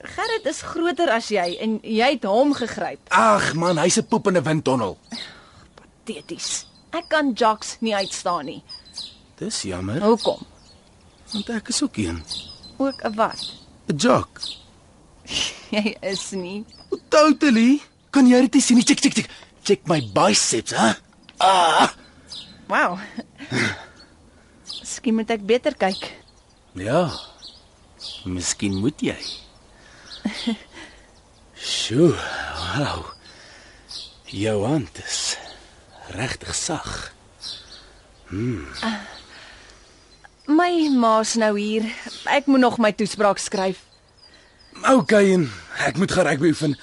Gerrit is groter as jy en jy het hom gegryp. Ag man, hy's 'n poep in 'n windtunnel. Teties. Ek kan jocks nie uitstaan nie. Dis jammer, Hoekom? want ek is ook een. Ook 'n wat? 'n Jock. Jy is nie. Totally. Kan jy dit sien? Check, check, check. Check my biceps, hè? Ah. Wow. Miskien moet ek beter kyk. Ja. Miskien moet jy. Sjoe, wow. Jou hand is regtig sag. My ma's nou hier. Ek moet nog my toespraak skryf. Okay, en ek moet gaan rugby oefen.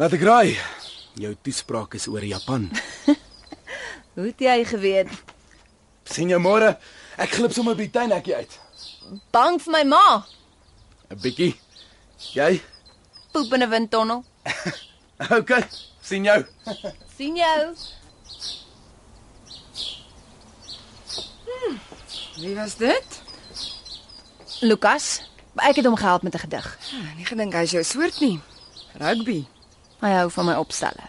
Laat ek raai. Jou toespraak is oor Japan. Hoe het jy geweet? sien jou môre. Ek glip sommer by die tuinhekkie uit. Bang vir my ma. 'n Bietjie. Jy? Poep in 'n windtunnel. Okay. sien jou. sien jou. Wie was dit? Lukas, ek het hom gehelp met 'n gedig. Ah, Nie gedink hy's jou soort nie. Rugby. Hy hou van my opstelle.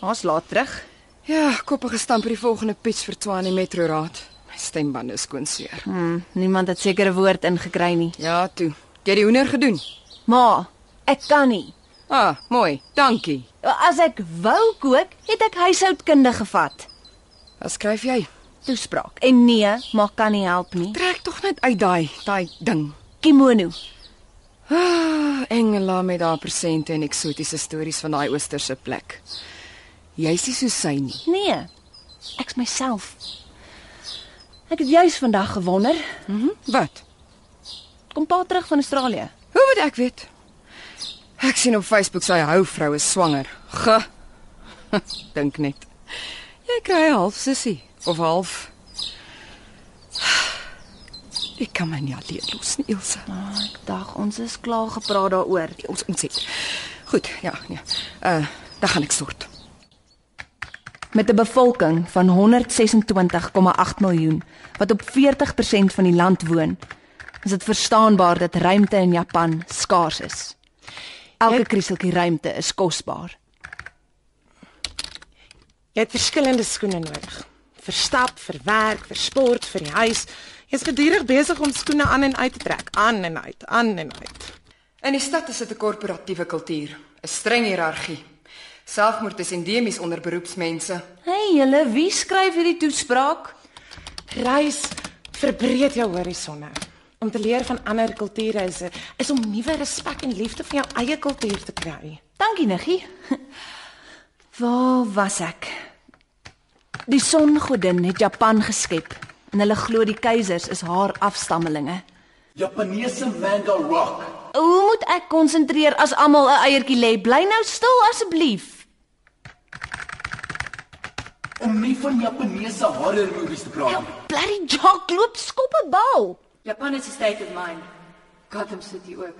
Ons laat terug. Ja, koppige stamp vir die volgende pitch vir Twane Metro Raad. My stembande is skoon seer. Hmm, niemand het seker 'n woord ingekry nie. Ja, toe. Jy het die hoender gedoen. Ma, ek kan nie. Ah, mooi. Dankie. As ek wou kook, het ek huishoudkunde gevat. Wat skryf jy? Toespraak. En nee, maar kan nie help nie. Trek tog net uit daai daai ding. kimono. Ah, Engela met haar persente en eksotiese stories van daai oosterse plek. Jy's nie so sy nie. Nee. Ek's myself. Ek het juis vandag gewonder, Wat? kom pa terug van Australië. Hoe moet ek weet? Ek sien op Facebook sy hou vrou is swanger. Ge. Dink net. Jy kry half sussie of half. Ek kan my nie alleen los nie, Ilse. Ah, ek dink ons is klaar gepraat daaroor. Ons ons het. Goed, ja, ja. Uh, dan gaan ek sort. Met 'n bevolking van 126,8 miljoen wat op 40% van die land woon, is dit verstaanbaar dat ruimte in Japan skaars is. Elke krieseltjie ruimte is kosbaar. Jy het verskillende skoene nodig. Vir stap, vir werk, vir sport, vir die huis. Jy's gedurig besig om skoene aan en uit te trek, aan en uit, aan en uit. In die stad is dit 'n korporatiewe kultuur, 'n streng hiërargie. Selfmoord is endemies onder beroepsmense. Hey julle, wie skryf hierdie toespraak? Reis verbreed jou horisonne. Om te leer van ander kulture is is om nuwe respek en liefde vir jou eie kultuur te kry. Dankie, Niggie. Waar was ek? Die songodin het Japan geskep en hulle glo die keisers is haar afstammelinge. Japaneese manga rock. Hoe moet ek konsentreer as almal 'n eiertjie lê? Bly nou stil asseblief. Om nie van Japaneese horror movies te praat nie. Bloody Jock loop skop 'n bal. Japan is 'n state of mind. Gotham City ook.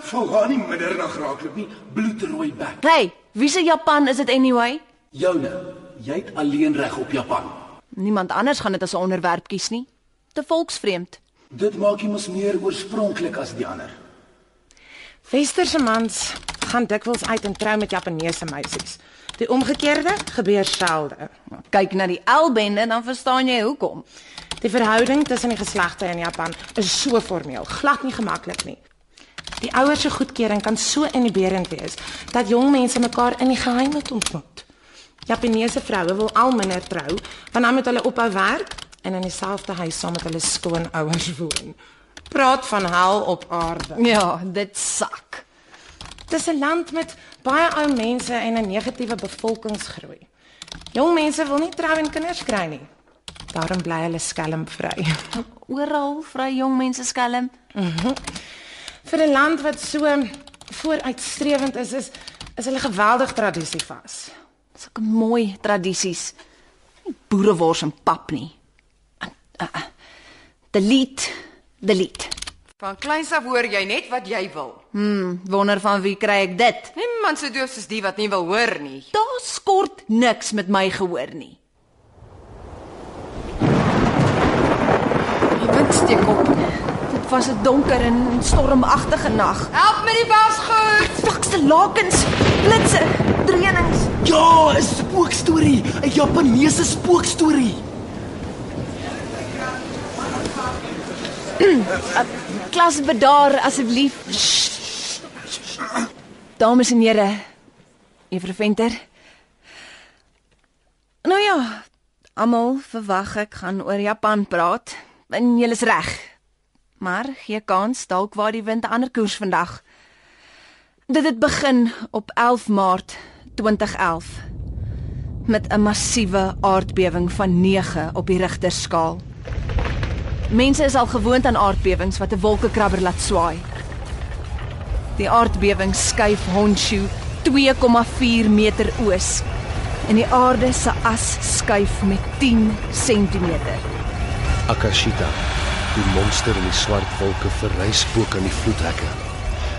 Val haar nie middernag raakloop nie, bloedrooi bek. Hey, wie se Japan is dit anyway? Joune, jy het alleen reg op Japan. Niemand anders gaan dit as 'n onderwerp kies nie. Te volksvreemd. Dit maak jy mos meer oorspronklik as die ander. Westerse mans gaan dikwels uit en trou met Japaneese meisies. Die omgekeerde gebeur selde. Kyk na die L-bende dan verstaan jy hoekom. Die verhouding tussen die geslagte in Japan is so formeel, glad nie gemaklik nie. Die ouers se goedkeuring kan so inhiberend wees dat jong mense mekaar in die geheim moet ontmoet. Japaneese vroue wil al minder trou, want dan moet hulle ophou werk en in dieselfde huis saam met hulle skoonouers woon. Praat van hel op aarde. Ja, dit sak. Dis 'n land met baie ou mense en 'n negatiewe bevolkingsgroei. Jong mense wil nie trou en kinders kry nie. Daarom bly hulle skelmvry. Oral vry jong mense skelm. Vir 'n land wat so vooruitstrewend is, is is hulle geweldig tradisievas. Sulke mooi tradisies. Nie boerewors en pap nie. Uh, uh, delete, delete. Van kleins af hoor jy net wat jy wil. Hmm, wonder van wie kry ek dit? Niemand so doof soos die wat nie wil hoor nie. Daar skort niks met my gehoor nie. Die wind steek op. Dit was 'n donker en stormagtige nag. Help met die wasgoed. Vakste lakens, blitse, dreunings. Ja, 'n spookstorie, 'n Japaneese spookstorie. Klas bedaar asseblief. Dames en here, Juffrou Venter. Nou ja, almal verwag ek gaan oor Japan praat. En jy is reg. Maar gee kans dalk waar die wind 'n ander koers vandag. Dit het begin op 11 Maart 2011 met 'n massiewe aardbewing van 9 op die Richterskaal. Mense is al gewoond aan aardbewings wat 'n wolkekrabber laat swaai. Die aardbewing skuif Honshu 2,4 meter oos en die aarde se as skuif met 10 cm. Akashita, die monster in die swart wolke verrys spook aan die vloedhekke.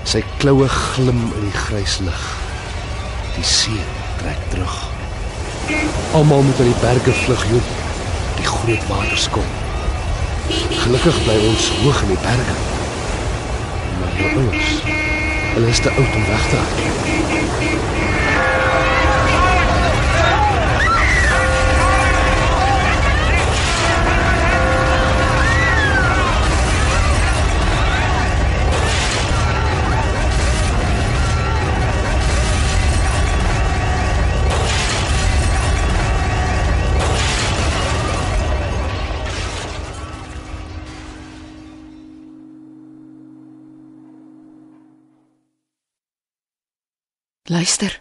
Sy kloue glim in die grys lig. Die see trek terug. Almal moet uit die berge vlug, joh. Die groot waters kom. Gelukkig bly ons hoog in die berge. Maar jou ouers, hulle is te oud om weg te gaan. Luister.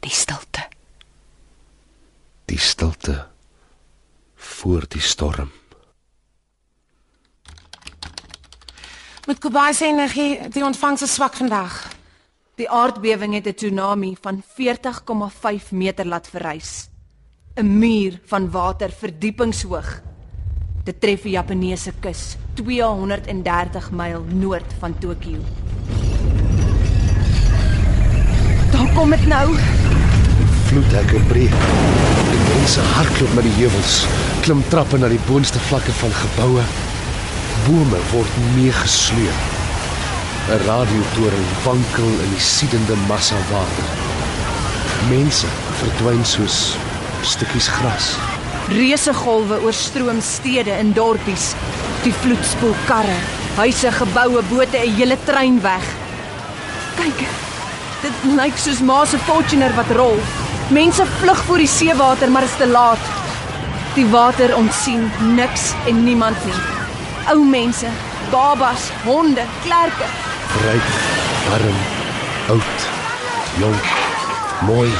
Die stilte. Die stilte voor die storm. Met Kobai se energie, die ontvangs is swak vandag. Die aardbewing het 'n tsunami van 40,5 meter laat verrys. 'n Muur van water verdiepingshoog. Dit tref die Japaneese kus, 230 myl noord van Tokio. Kom dit nou. Vloedhekke breek. Die mense hardloop na die heuwels, klim trappe na die boonste vlakke van geboue. Bome word meegesleep. 'n Radiotoring wankel in die siedende massa water. Mense verdwyn soos stukkies gras. Reuse golwe oorstroom stede en dorpies. Die vloed spoel karre, huise, geboue, bote, 'n hele trein weg. Kyk. Dit lyk soos Ma se Fortuner wat rol. Mense vlug voor die seewater, maar is te laat. Die water ontsien niks en niemand nie. Ou mense, babas, honde, klerke. Ryk, arm, oud, jonk, mooi,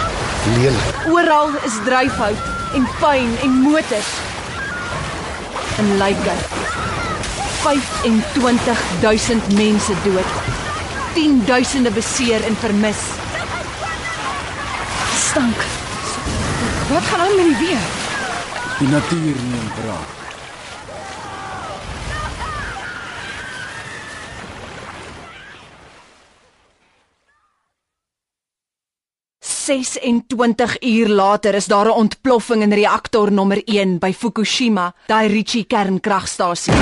lelik. Oral is dryfhout en pyn en motors. En lyke. 25000 mense dood. 10000de beseer en vermis. Stank. Wat gaan aan met die weer? Die natuur neem braak. Ses en 20 uur later is daar 'n ontploffing in reaktor nommer 1 by Fukushima, Daiichi kernkragstasie.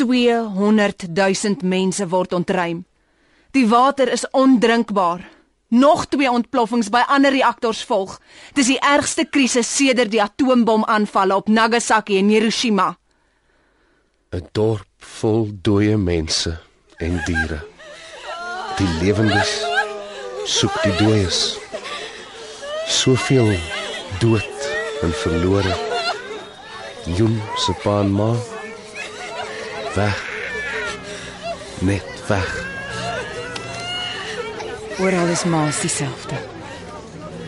Tweehonderd duisend mense word ontruim. Die water is ondrinkbaar. Nog twee ontploffings by ander reaktors volg. Dis die ergste krisis sedert die atoombomaanvalle op Nagasaki en Hiroshima. 'n Dorp vol dooie mense en diere. Die lewendes soek die dooies. Soveel dood en verlore. Joen se pa en ma weg. Net weg. Oral is maas dieselfde.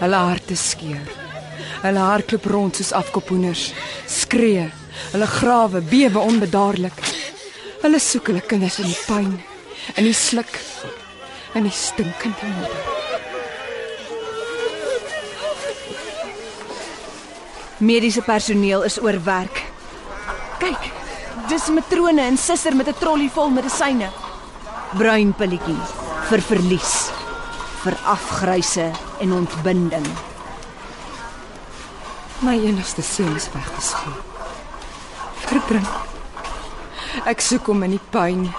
Hulle harte skeur. Hulle hardloop rond soos afkopoeners, skree. Hulle grawe bewe onbedaarlik. Hulle soek hulle kinders in die pyn, in die sluk, in die stinkende modder. Mediese personeel is oorwerk. Kyk, dis matrone en suster met 'n trolly vol medisyne. Bruin pilletjie vir verlies, vir afgryse en ontbinding. My enigste seun is weggespoel. Verdrink. Ek soek hom in die pyn,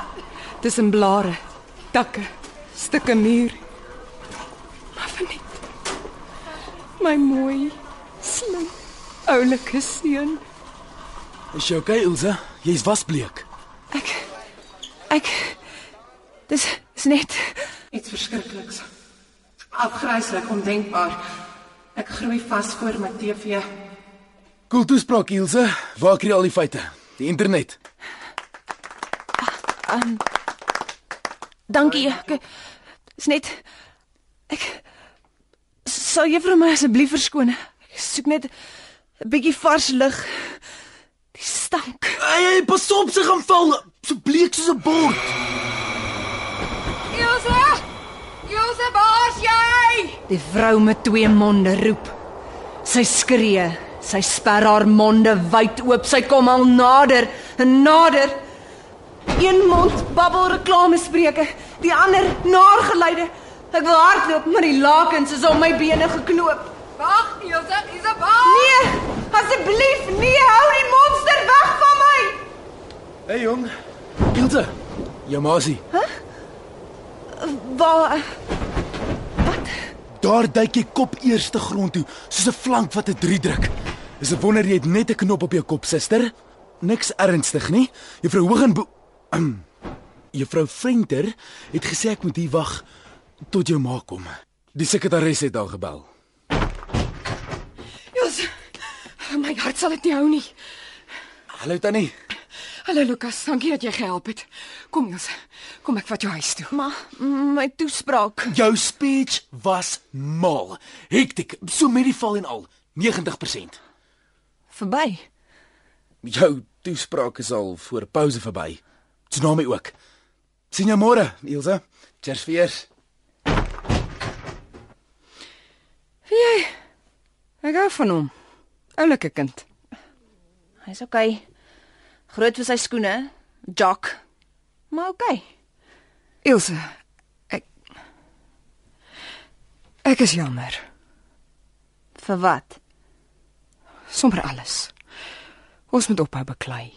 tussen blare, takke, stukke muur. Maar verniet. My mooi, slim, oulike seun. Is jy okay, Ilse? Jy's wasbleek. Ek ek dis is net Iets verskrikliks. Afgryslik, ondenkbaar. Ek groei vas voor my TV. Cool toespraak, Ilse. Waar kry al die feite? Die internet. dankie. Ek is net ek sal juffrou my asseblief verskoon. Ek soek net 'n bietjie vars lug. Die stank. Hey, hey, pas op, sy gaan val. So bleek soos 'n bord. Ilse! Ilse, waar's jy? Die vrou met twee monde roep. Sy skree. Sy sper haar monde wyd oop. Sy kom al nader en nader. Een mond babbel reklamespreuke, die ander naargeluide. Ek wil hardloop, maar die lakens is om my bene geknoop. Wag, Ilse, Isabel. Nee, asseblief, nee, hou die monster weg van my. Hey jong. Ilse. Jou maasie. Waar Daar duik jy kop eers te grond toe, soos 'n flank wat 'n 3 druk. Dis 'n wonder jy het net 'n knop op jou kop, suster. Niks ernstig nie. Juffrou um, Juffrou Venter het gesê ek moet hier wag tot jou ma kom. Die sekretaris het al gebel. My hart sal dit nie hou nie. Hallo Tannie. Hallo Lukas, dankie dat jy gehelp het. Kom Ilse, kom ek vat jou huis toe. Maar my toespraak. Jou speech was mal. Hektiek, so met die val en al. 90%. Verby. Jou toespraak is al voor pouse verby. Tsunami ook. Sien jou môre, Ilse. Cheers vir eers. Wie? Ek hou van hom. Oulike kind. Hy's okay. Groot vir sy skoene. Jock. Maar okay. Ilse, ek Ek is jammer. Vir wat? Sommer alles. Ons moet ophou beklei.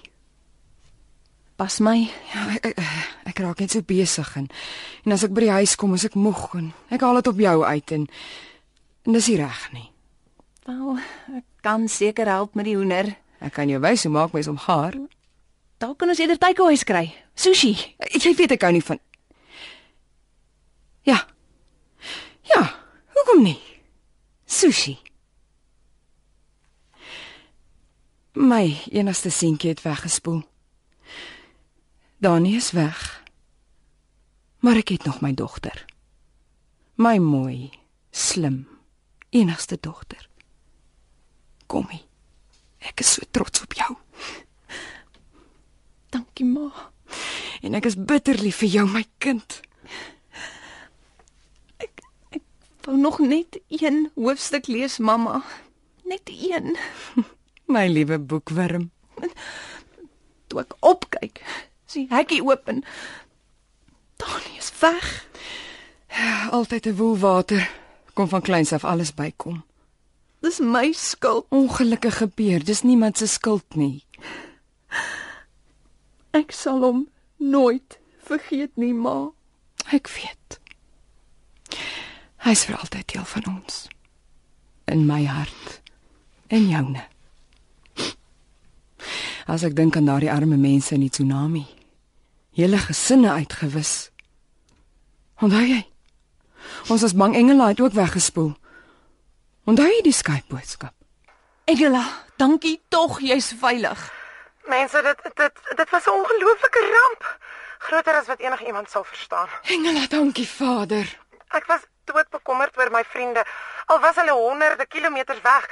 Pas my. Ja, ek, ek, ek raak net so besig en en as ek by die huis kom, is ek moeg en ek haal dit op jou uit en en dis nie reg nie. Wel, ek kan seker help met die hoender. Ek kan jou wys hoe maak mens om gaar. Dalk kan ons eerder takeaways kry. Sushi. Jy weet ek hou nie van Ja. Ja, hoekom nie? Sushi. My enigste seentjie het weggespoel. Dani is weg. Maar ek het nog my dogter. My mooi, slim, enigste dogter. Kommie. Ek is so trots op jou. Dankie ma. En ek is bitter lief vir jou my kind. Wou nog net een hoofstuk lees, mamma. Net een. My liewe boekwurm. Toe ek opkyk, sien hekkie oop en Dani is weg. Altyd 'n woelwater kom van kleins af alles bykom. Dis my skuld. Ongelukkig gebeur, dis niemand se skuld nie. Ek sal hom nooit vergeet nie, ma. Ek weet. Hy's vir altyd deel van ons. In my hart en joune. As ek dink aan daardie arme mense in die tsunami, hele gesinne uitgewis. Onthou jy? Ons as bang engele het ook weggespoel. Onthou jy die Skype boodskap? Engela, dankie tog jy's veilig. Mense, dit dit dit was 'n ongelooflike ramp. Groter as wat enigiemand sal verstaan. Engele, dankie Vader. Ek was doodbekommerd oor my vriende. Al was hulle honderde kilometers weg.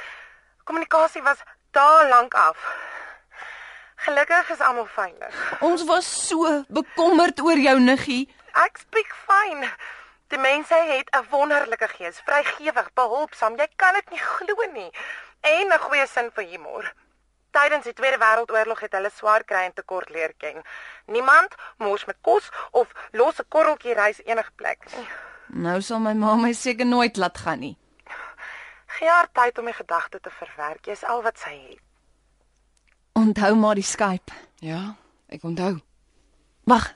Kommunikasie was dae lank af. Gelukkig is almal veilig. Ons was so bekommerd oor jou niggie. Ek speak fyn. Die mense het 'n wonderlike gees, vrygewig, behulpsaam. Jy kan dit nie glo nie. En 'n goeie sin vir humor. Tydens die Tweede Wêreldoorlog het hulle swaar kry en tekort leer ken. Niemand mors met kos of los 'n korreltjie rys enige plek. Nou sal my ma my seker nooit laat gaan nie. Gee haar tyd om die gedagte te verwerk. Jy's al wat sy het. Onthou maar die Skype. Ja, ek onthou. Wag.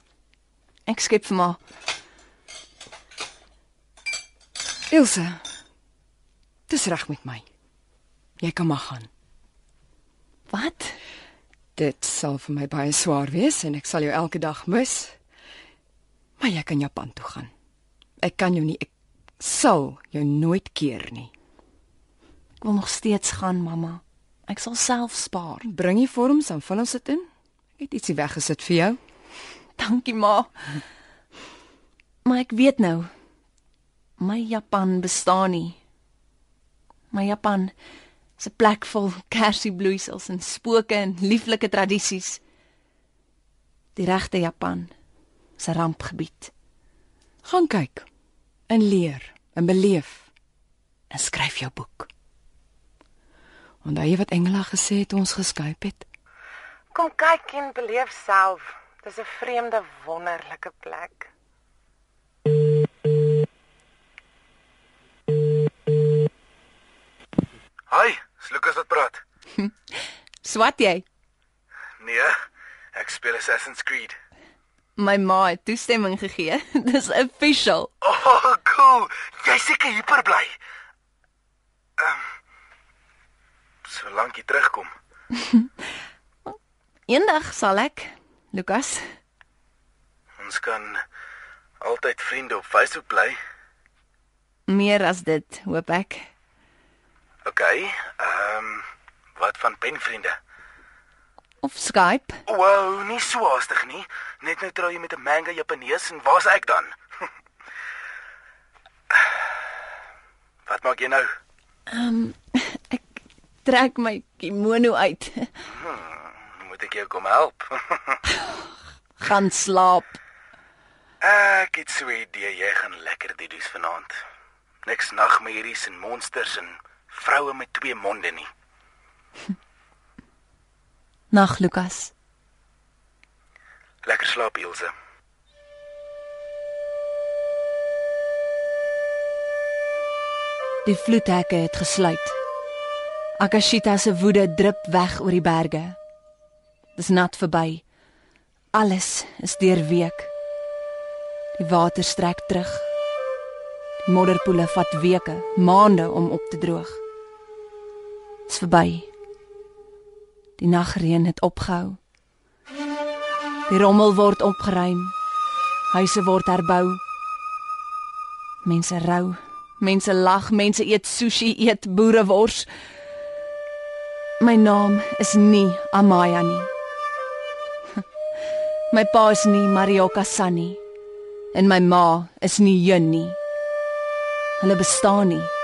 Ek skep vir ma. Ilse. Dis reg met my. Jy kan maar gaan. Wat? Dit sal vir my baie swaar wees en ek sal jou elke dag mis. Maar jy kan Japan toe gaan. Ek kan jou nie ek sal jou nooit keer nie. Ek wil nog steeds gaan, mamma. Ek sal self spaar. Bring die vorms dan vul ons dit in. Ek het ietsie weggesit vir jou. Dankie, ma. Maar ek weet nou. My Japan bestaan nie. My Japan is 'n plek vol kersiebloeisels en spooke en lieflike tradisies. Die regte Japan is 'n rampgebied. Gaan kyk en leer en beleef en skryf jou boek. Onthou jy wat Engela gesê het ons geskyp het? Kom kyk en beleef self. Dis 'n vreemde, wonderlike plek. Hi, is Lukas wat praat. Swat jy? Nee, ek speel Assassin's Creed. My ma het toestemming gegee. Dis official. Oh, cool. Jy seker hyper bly. Ehm um, Solank jy terugkom. Eendag sal ek, Lukas. Ons kan altyd vriende op Facebook bly. Meer as dit, hoop ek. OK. Ehm um, Wat van penvriende? Of Skype? Wow, nie so haastig nie. Net nou trou jy met 'n manga Japanees en waar's ek dan? Wat maak jy nou? Trek my kimono uit. Moet ek jou kom help? Gaan slaap. ek het so 'n idee jy gaan lekker didoes vanaand. Niks nagmerries en monsters en vroue met twee monde nie. Nag, Lukas. Lekker slaap, Ilse. Die vloedhekke het gesluit. Akashita se woede drup weg oor die berge. Dis nat verby. Alles is deurweek. Die water strek terug. Die modderpoele vat weke, maande om op te droog. Dis verby. Die nagreën het opgehou. Die rommel word opgeruim. Huise word herbou. Mense rou, mense lag, mense eet sushi, eet boerewors. My naam is nie Amaya nie. My pa is nie Marioka Sunny en my ma is nie Jun nie. Hulle bestaan nie.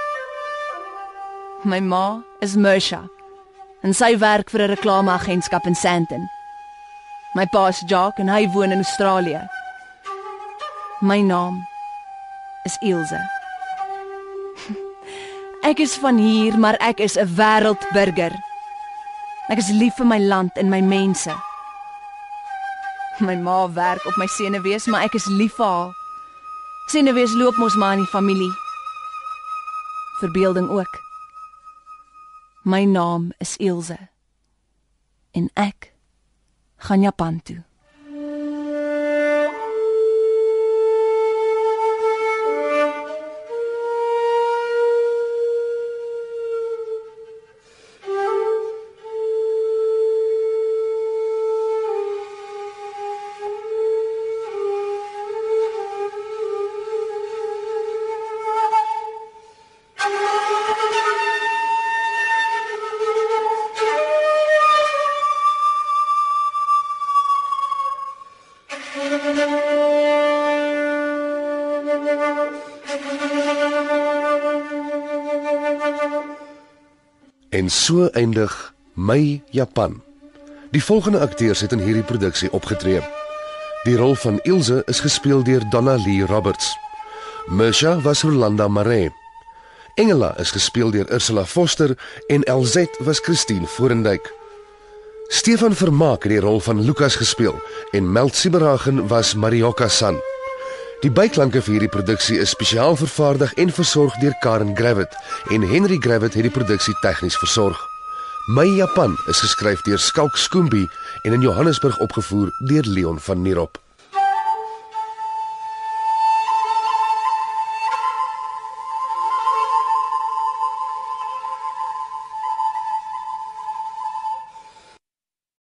My ma is Mersha en sy werk vir 'n reklameagentskap in Sandton. My pa is Jock en hy woon in Australië. My naam is Ilse. Ek is van hier, maar ek is 'n wêreldburger. Ek is lief vir my land en my mense. My ma werk op my senuwees, maar ek is lief vir haar. Senuwees loop mos maar in die familie. Verbeelding ook. My naam is Ilse. En ek gaan Japan toe. So eindig My Japan. Die volgende akteurs het in hierdie produksie opgetree. Die rol van Ilse is gespeel deur Donna Lee Roberts. Mersha was Rolanda Maree. Engela is gespeel deur Ursula Foster en LZ was Christine Forendyk. Stefan Vermaak het die rol van Lukas gespeel en Meld Siberagen was Marioka San. Die byklanke vir hierdie produksie is spesiaal vervaardig en versorg deur Karen Gravett en Henry Gravett het die produksie tegnies versorg. My Japan is geskryf deur Skalk Skoombie en in Johannesburg opgevoer deur Leon van Nierop.